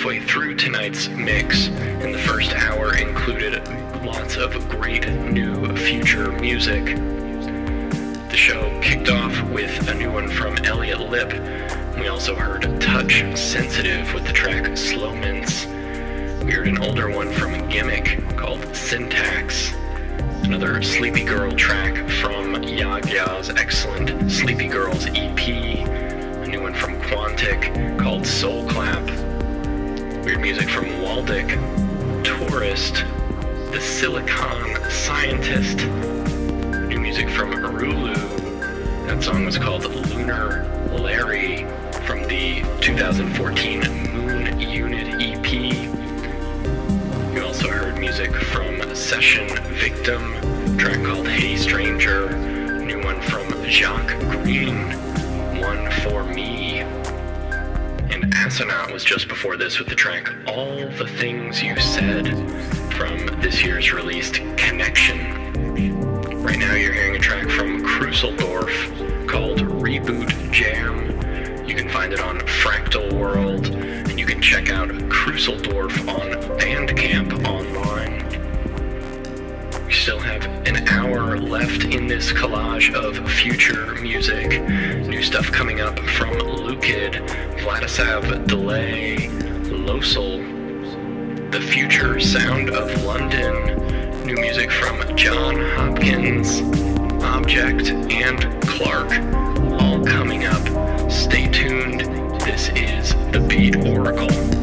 halfway through music from Session Victim, track called Hey Stranger, new one from Jacques Greene, One for Me. And Asonat was just before this with the track All the Things You Said from this year's released Connection. Right now you're hearing a track from Kruseldorf called Reboot Jam. You can find it on Fractal World, and you can check out Kruseldorf on Bandcamp online. Still have an hour left in this collage of future music. New stuff coming up from Lukid, Vladislav Delay, Losel, The Future Sound of London, new music from Jon Hopkins, Object, and Clark, all coming up. Stay tuned. This is the Beat Oracle.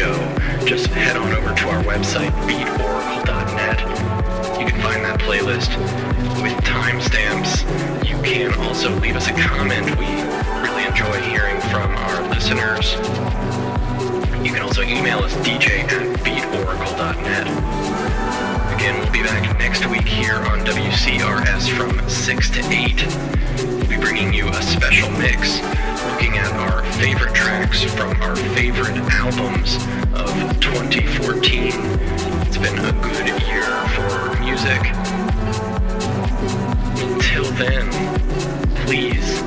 Show, just head on over to our website, beatoracle.net. You can find that playlist with timestamps. You can also leave us a comment. We really enjoy hearing from our listeners. You can also email us dj at beatoracle.net. Again, we'll be back next week here on WCRS from 6 to 8. We'll be bringing you a special mix looking at our favorite tracks from our favorite albums of 2014. It's been a good year for music. Until then, please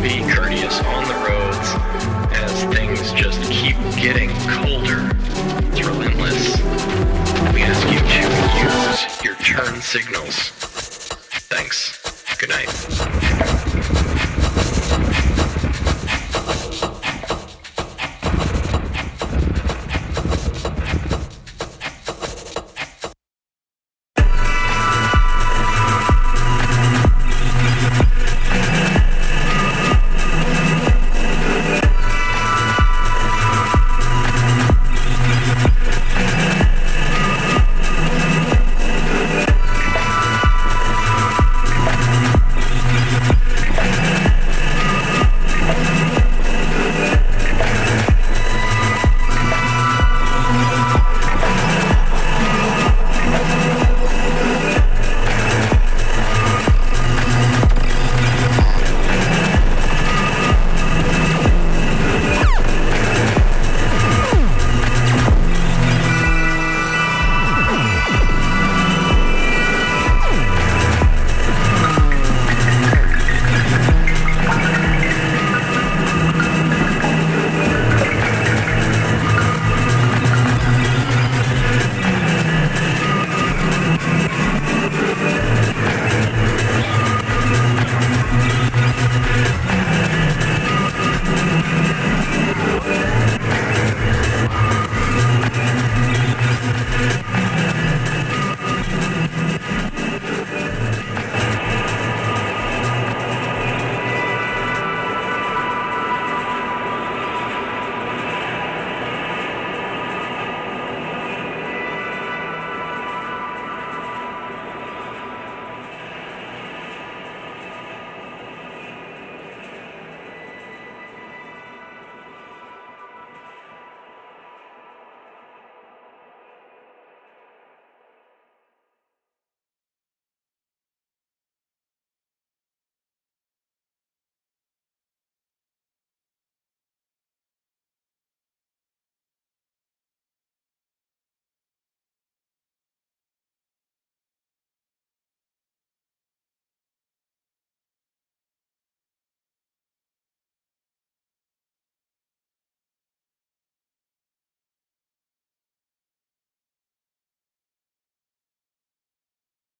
be courteous on the roads as things just keep getting colder. It's relentless. We ask you to use your turn signals. Thanks. Good night.